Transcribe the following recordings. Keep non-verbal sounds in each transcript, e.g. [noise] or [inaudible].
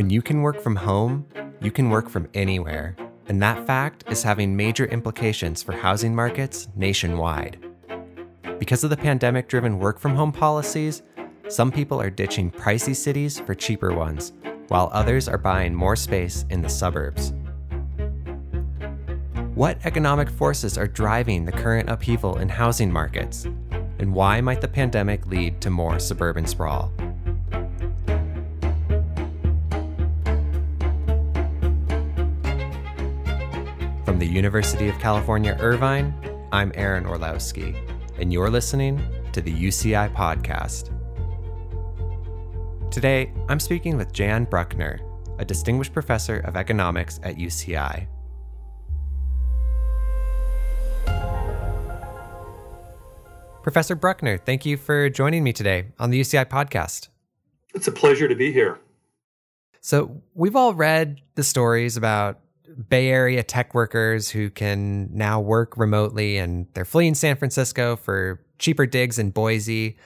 When you can work from home, you can work from anywhere. And that fact is having major implications for housing markets nationwide. Because of the pandemic driven work from home policies, some people are ditching pricey cities for cheaper ones, while others are buying more space in the suburbs. What economic forces are driving the current upheaval in housing markets? And why might the pandemic lead to more suburban sprawl? The University of California, Irvine, I'm Aaron Orlowski, and you're listening to the UCI Podcast. Today, I'm speaking with Jan Brueckner, a distinguished professor of economics at UCI. Professor Brueckner, thank you for joining me today on the UCI podcast. It's a pleasure to be here. So, we've all read the stories about Bay Area tech workers who can now work remotely and they're fleeing San Francisco for cheaper digs in Boise.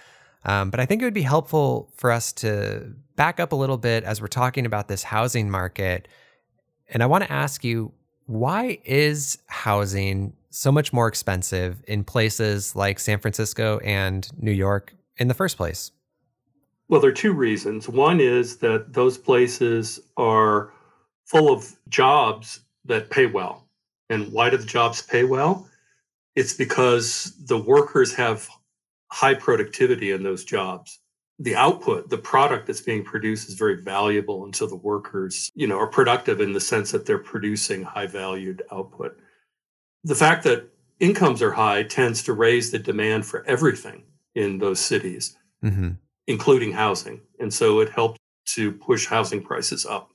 Um, but I think it would be helpful for us to back up a little bit as we're talking about this housing market. And I want to ask you why is housing so much more expensive in places like San Francisco and New York in the first place? Well, there are two reasons. One is that those places are full of jobs that pay well. And why do the jobs pay well? It's because the workers have high productivity in those jobs. The output, the product that's being produced is very valuable. And so the workers, you know, are productive in the sense that they're producing high valued output the fact that incomes are high tends to raise the demand for everything in those cities, mm-hmm. including housing. And so it helped to push housing prices up.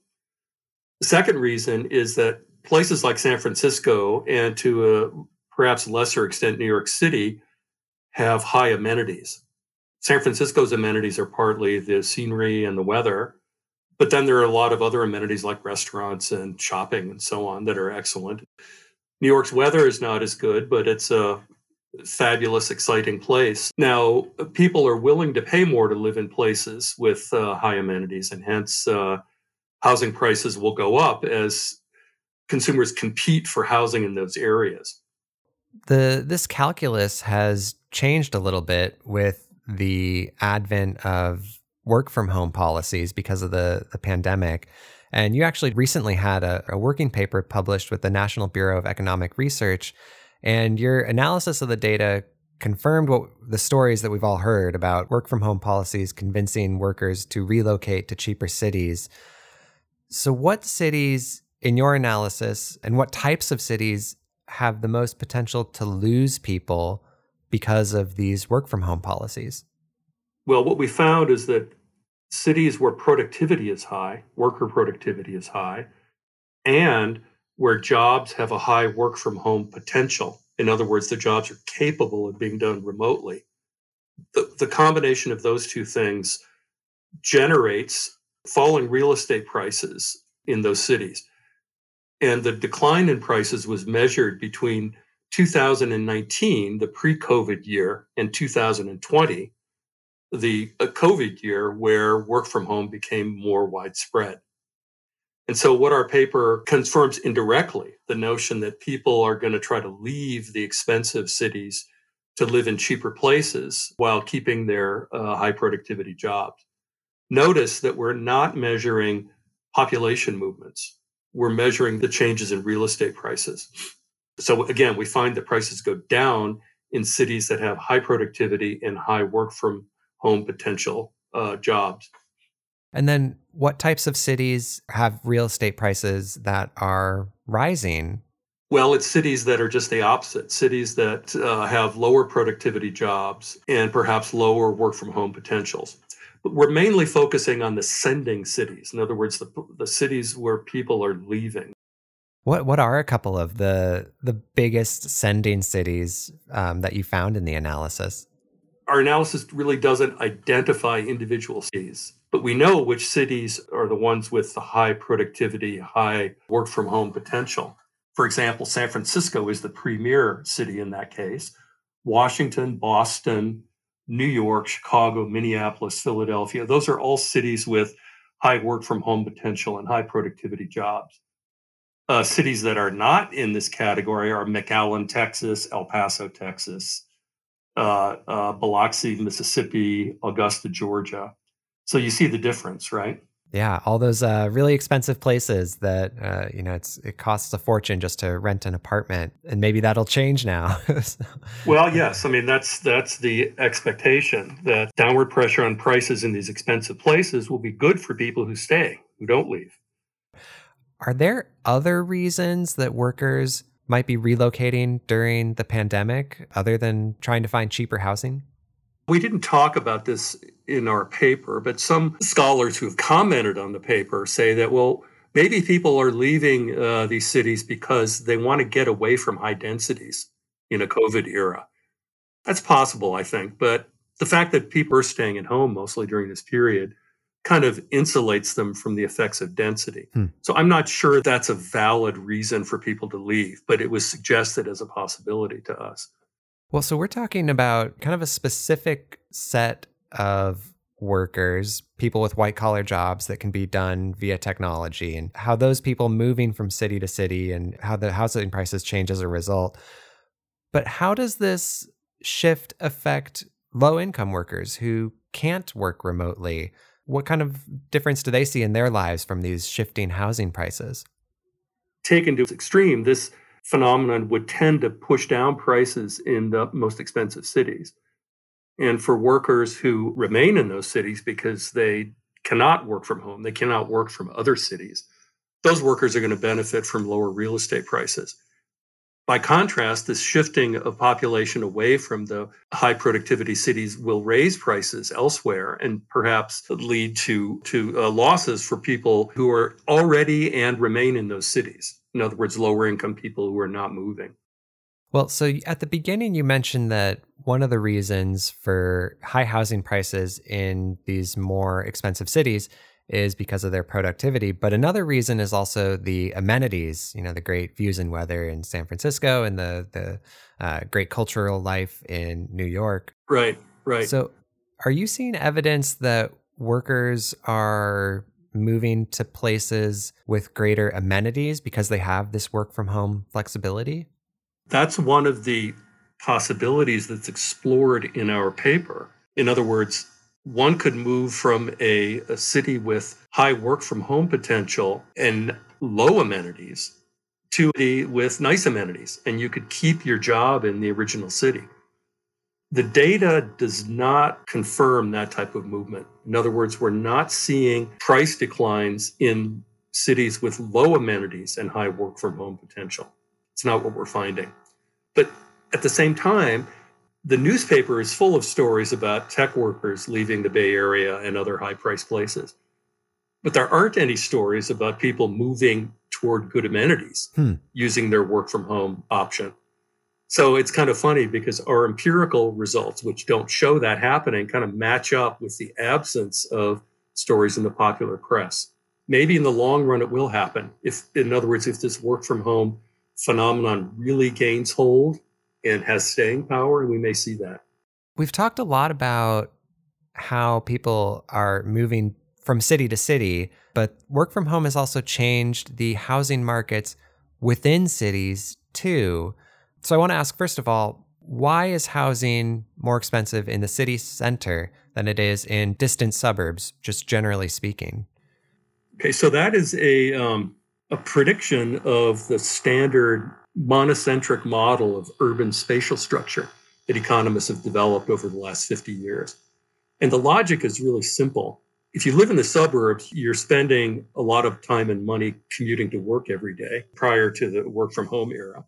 The second reason is that places like San Francisco and to a perhaps lesser extent New York City have high amenities. San Francisco's amenities are partly the scenery and the weather, but then there are a lot of other amenities like restaurants and shopping and so on that are excellent. New York's weather is not as good, but it's a fabulous, exciting place. Now, people are willing to pay more to live in places with uh, high amenities, and hence uh, housing prices will go up as consumers compete for housing in those areas. The this calculus has changed a little bit with the advent of work from home policies because of the, the pandemic. And you actually recently had a, a working paper published with the National Bureau of Economic Research. And your analysis of the data confirmed what the stories that we've all heard about work from home policies convincing workers to relocate to cheaper cities. So, what cities in your analysis and what types of cities have the most potential to lose people because of these work from home policies? Well, what we found is that cities where productivity is high, worker productivity is high, and where jobs have a high work from home potential. In other words, the jobs are capable of being done remotely. The, the combination of those two things generates falling real estate prices in those cities. And the decline in prices was measured between 2019, the pre COVID year, and 2020 the COVID year where work from home became more widespread. And so, what our paper confirms indirectly the notion that people are going to try to leave the expensive cities to live in cheaper places while keeping their uh, high productivity jobs. Notice that we're not measuring population movements, we're measuring the changes in real estate prices. So, again, we find that prices go down in cities that have high productivity and high work from home potential uh, jobs. And then, what types of cities have real estate prices that are rising? Well, it's cities that are just the opposite cities that uh, have lower productivity jobs and perhaps lower work from home potentials. But we're mainly focusing on the sending cities. In other words, the, the cities where people are leaving. What what are a couple of the the biggest sending cities um, that you found in the analysis? our analysis really doesn't identify individual cities, but we know which cities are the ones with the high productivity, high work from home potential. For example, San Francisco is the premier city in that case. Washington, Boston, New York, Chicago, Minneapolis, Philadelphia, those are all cities with high work from home potential and high productivity jobs. Uh, cities that are not in this category are McAllen, Texas, El Paso, Texas, uh, uh, Biloxi, Mississippi, Augusta, Georgia. So you see the difference, right? Yeah, all those uh, really expensive places that uh, you know it's it costs a fortune just to rent an apartment, and maybe that'll change now. [laughs] well, yes, I mean that's that's the expectation that downward pressure on prices in these expensive places will be good for people who stay, who don't leave. Are there other reasons that workers might be relocating during the pandemic, other than trying to find cheaper housing? We didn't talk about this in our paper, but some scholars who have commented on the paper say that, well, maybe people are leaving uh, these cities because they want to get away from high densities in a COVID era. That's possible, I think. But the fact that people are staying at home mostly during this period kind of insulates them from the effects of density. Hmm. So I'm not sure that's a valid reason for people to leave, but it was suggested as a possibility to us. Well, so we're talking about kind of a specific set of workers, people with white collar jobs that can be done via technology, and how those people moving from city to city and how the housing prices change as a result. But how does this shift affect low income workers who can't work remotely? What kind of difference do they see in their lives from these shifting housing prices? Taken to its extreme, this phenomenon would tend to push down prices in the most expensive cities. And for workers who remain in those cities because they cannot work from home, they cannot work from other cities, those workers are going to benefit from lower real estate prices. By contrast, this shifting of population away from the high productivity cities will raise prices elsewhere and perhaps lead to, to uh, losses for people who are already and remain in those cities. In other words, lower income people who are not moving. Well, so at the beginning, you mentioned that one of the reasons for high housing prices in these more expensive cities is because of their productivity. But another reason is also the amenities, you know, the great views and weather in San Francisco and the, the uh, great cultural life in New York. Right, right. So are you seeing evidence that workers are moving to places with greater amenities because they have this work from home flexibility? That's one of the possibilities that's explored in our paper. In other words, one could move from a, a city with high work from home potential and low amenities to a city with nice amenities, and you could keep your job in the original city. The data does not confirm that type of movement. In other words, we're not seeing price declines in cities with low amenities and high work from home potential. It's not what we're finding. But at the same time, the newspaper is full of stories about tech workers leaving the Bay Area and other high priced places. But there aren't any stories about people moving toward good amenities hmm. using their work from home option. So it's kind of funny because our empirical results, which don't show that happening, kind of match up with the absence of stories in the popular press. Maybe in the long run it will happen. If, in other words, if this work from home phenomenon really gains hold and has staying power, we may see that. We've talked a lot about how people are moving from city to city, but work from home has also changed the housing markets within cities too. So I want to ask first of all, why is housing more expensive in the city center than it is in distant suburbs, just generally speaking? Okay, so that is a um, a prediction of the standard monocentric model of urban spatial structure that economists have developed over the last 50 years. And the logic is really simple. If you live in the suburbs, you're spending a lot of time and money commuting to work every day prior to the work from home era.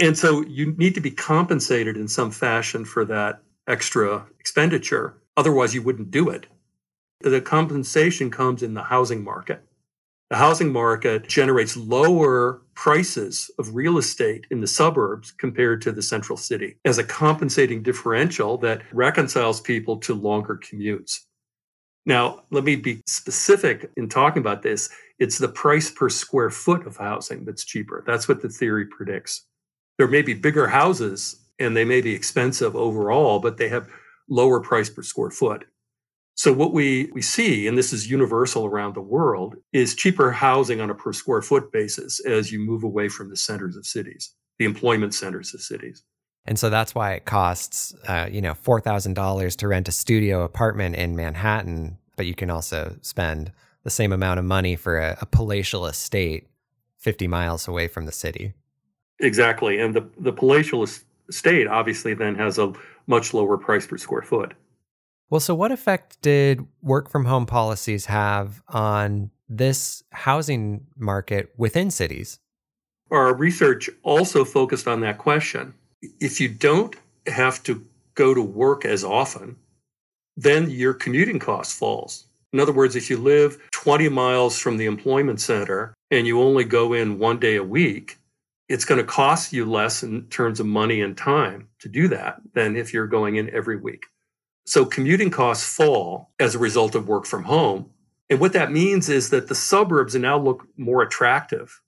And so you need to be compensated in some fashion for that extra expenditure. Otherwise, you wouldn't do it. The compensation comes in the housing market. The housing market generates lower prices of real estate in the suburbs compared to the central city as a compensating differential that reconciles people to longer commutes. Now, let me be specific in talking about this. It's the price per square foot of housing that's cheaper. That's what the theory predicts. There may be bigger houses and they may be expensive overall, but they have lower price per square foot. So what we, we see, and this is universal around the world, is cheaper housing on a per square foot basis as you move away from the centers of cities, the employment centers of cities. And so that's why it costs, uh, you know, four thousand dollars to rent a studio apartment in Manhattan, but you can also spend the same amount of money for a, a palatial estate fifty miles away from the city. Exactly, and the the palatial estate obviously then has a much lower price per square foot. Well, so what effect did work from home policies have on this housing market within cities? Our research also focused on that question. If you don't have to go to work as often, then your commuting cost falls. In other words, if you live 20 miles from the employment center and you only go in one day a week, it's going to cost you less in terms of money and time to do that than if you're going in every week. So commuting costs fall as a result of work from home. And what that means is that the suburbs now look more attractive.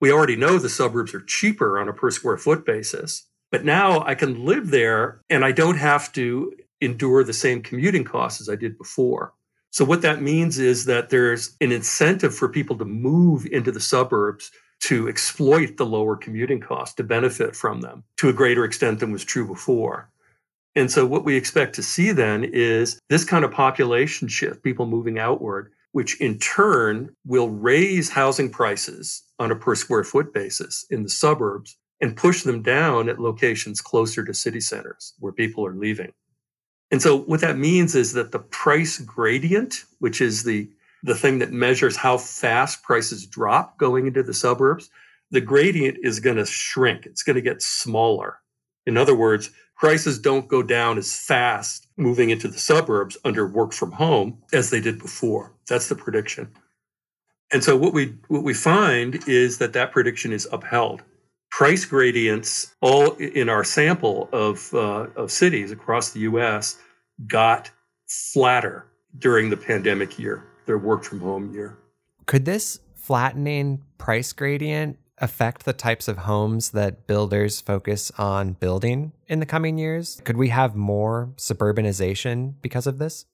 We already know the suburbs are cheaper on a per square foot basis, but now I can live there and I don't have to endure the same commuting costs as I did before. So, what that means is that there's an incentive for people to move into the suburbs to exploit the lower commuting costs, to benefit from them to a greater extent than was true before. And so, what we expect to see then is this kind of population shift, people moving outward, which in turn will raise housing prices on a per square foot basis in the suburbs and push them down at locations closer to city centers where people are leaving. And so, what that means is that the price gradient, which is the, the thing that measures how fast prices drop going into the suburbs, the gradient is going to shrink. It's going to get smaller. In other words, prices don't go down as fast moving into the suburbs under work from home as they did before. That's the prediction. And so what we what we find is that that prediction is upheld. Price gradients all in our sample of uh, of cities across the U.S. got flatter during the pandemic year, their work from home year. Could this flattening price gradient affect the types of homes that builders focus on building in the coming years? Could we have more suburbanization because of this?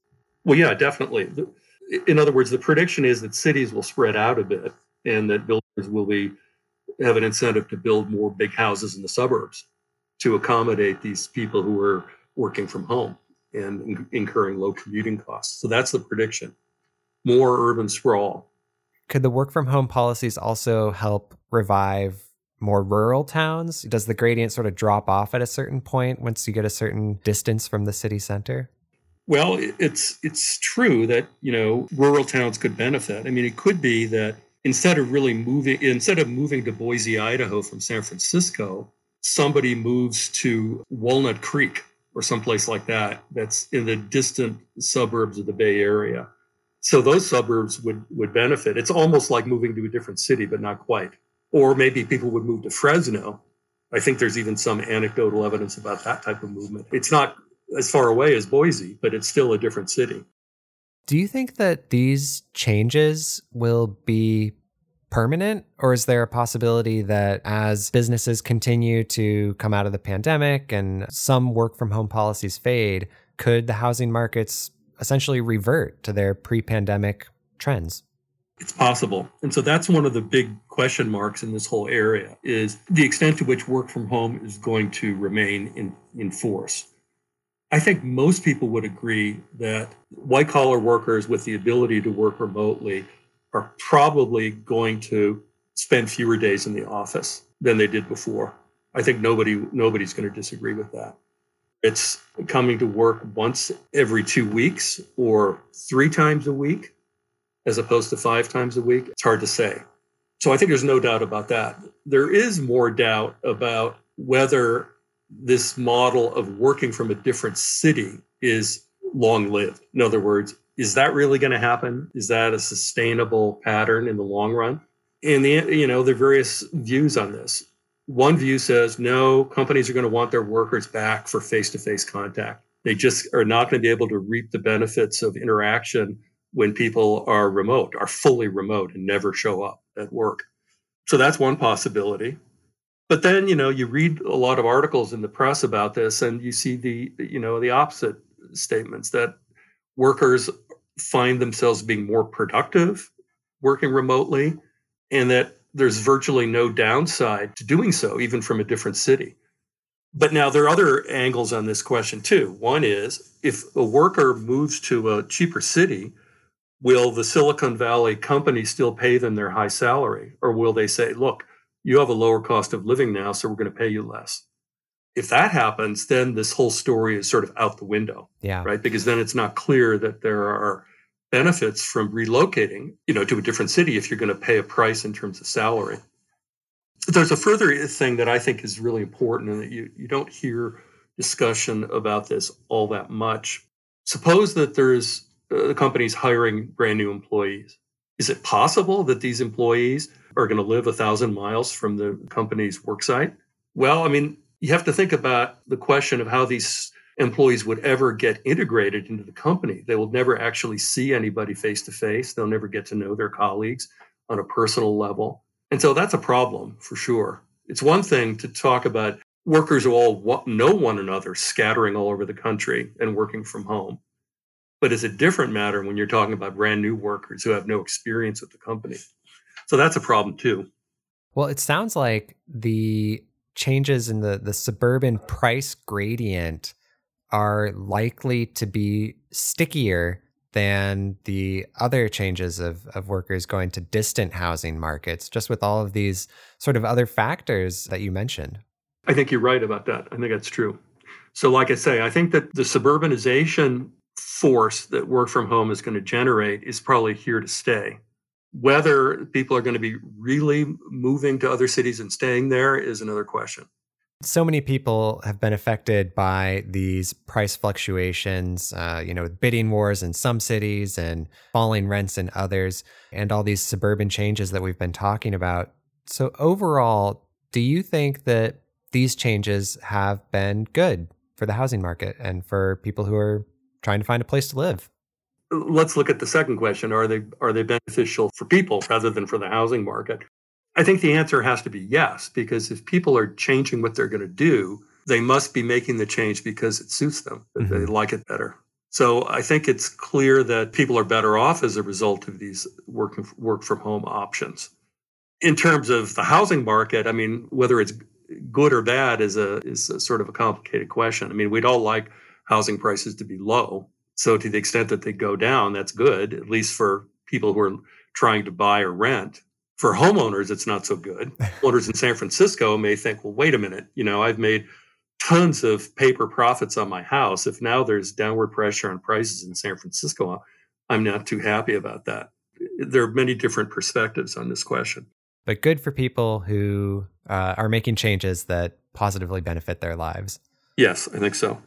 Well, yeah, definitely. In other words, the prediction is that cities will spread out a bit and that builders will be have an incentive to build more big houses in the suburbs to accommodate these people who are working from home and incurring low commuting costs. So that's the prediction. More urban sprawl. Could the work from home policies also help revive more rural towns? Does the gradient sort of drop off at a certain point once you get a certain distance from the city center? Well, it's it's true that you know rural towns could benefit. I mean, it could be that instead of really moving instead of moving to Boise, Idaho from San Francisco, somebody moves to Walnut Creek or someplace like that that's in the distant suburbs of the Bay Area. So those suburbs would would benefit. It's almost like moving to a different city, but not quite. Or maybe people would move to Fresno. I think there's even some anecdotal evidence about that type of movement. It's not as far away as Boise, but it's still a different city. Do you think that these changes will be permanent? Or is there a possibility that as businesses continue to come out of the pandemic and some work from home policies fade, could the housing markets essentially revert to their pre pandemic trends? it's possible. And so that's one of the big question marks in this whole area is the extent to which work from home is going to remain in, in force. I think most people would agree that white collar workers with the ability to work remotely are probably going to spend fewer days in the office than they did before. I think nobody nobody's going to disagree with that. It's coming to work once every 2 weeks or 3 times a week as opposed to five times a week? It's hard to say. So I think there's no doubt about that. There is more doubt about whether this model of working from a different city is long lived. In other words, is that really going to happen? Is that a sustainable pattern in the long run? And the you know, are various views on this. One view says no, companies are going to want their workers back for face-to-face contact. They just are not going to be able to reap the benefits of interaction when people are remote, are fully remote and never show up at work. So that's one possibility. But then, you know, you read a lot of articles in the press about this and you see the, you know, the opposite statements that workers find themselves being more productive working remotely and that there's virtually no downside to doing so, even from a different city. But now there are other angles on this question too. One is if a worker moves to a cheaper city, will the Silicon Valley company still pay them their high salary? Or will they say, look, you have a lower cost of living now, so we're going to pay you less? If that happens, then this whole story is sort of out the window. Yeah. Right. Because then it's not clear that there are benefits from relocating, you know, to a different city if you're going to pay a price in terms of salary. There's a further thing that I think is really important and that you, you don't hear discussion about this all that much. Suppose that there's uh, the company's hiring brand new employees. Is it possible that these employees are going to live a thousand miles from the company's worksite? Well, I mean, you have to think about the question of how these employees would ever get integrated into the company. They will never actually see anybody face to face. They'll never get to know their colleagues on a personal level. And so that's a problem for sure. It's one thing to talk about workers who all know one another scattering all over the country and working from home. But it's a different matter when you're talking about brand new workers who have no experience with the company. So that's a problem too. Well, it sounds like the changes in the, the suburban price gradient are likely to be stickier than the other changes of, of workers going to distant housing markets, just with all of these sort of other factors that you mentioned. I think you're right about that. I think that's true. So, like I say, I think that the suburbanization force that work from home is going to generate is probably here to stay. Whether people are going to be really moving to other cities and staying there is another question so many people have been affected by these price fluctuations, uh, you know, bidding wars in some cities and falling rents in others, and all these suburban changes that we've been talking about. So, overall, do you think that these changes have been good for the housing market and for people who are trying to find a place to live? Let's look at the second question. Are they are they beneficial for people rather than for the housing market? I think the answer has to be yes, because if people are changing what they're going to do, they must be making the change because it suits them, mm-hmm. they like it better. So I think it's clear that people are better off as a result of these work work from home options. In terms of the housing market, I mean, whether it's good or bad is a is a sort of a complicated question. I mean, we'd all like housing prices to be low. So to the extent that they go down, that's good, at least for people who are trying to buy or rent for homeowners, it's not so good. [laughs] Owners in San Francisco may think, well, wait a minute, you know, I've made tons of paper profits on my house. If now there's downward pressure on prices in San Francisco, I'm not too happy about that. There are many different perspectives on this question. But good for people who uh, are making changes that positively benefit their lives. Yes, I think so.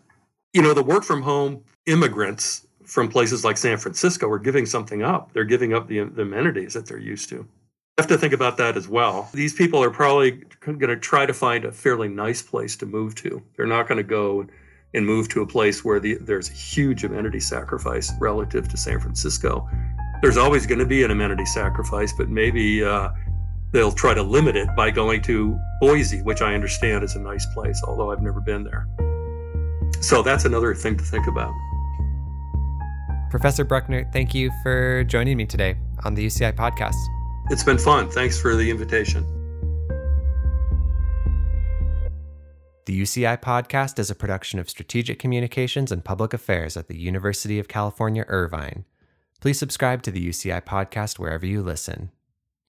You know, the work from home immigrants from places like San Francisco are giving something up. They're giving up the, the amenities that they're used to have to think about that as well. These people are probably going to try to find a fairly nice place to move to. They're not going to go and move to a place where the, there's a huge amenity sacrifice relative to San Francisco. There's always going to be an amenity sacrifice, but maybe uh, they'll try to limit it by going to Boise, which I understand is a nice place, although I've never been there. So that's another thing to think about. Professor Brueckner, thank you for joining me today on the UCI podcast. It's been fun. Thanks for the invitation. The UCI podcast is a production of Strategic Communications and Public Affairs at the University of California, Irvine. Please subscribe to the UCI podcast wherever you listen.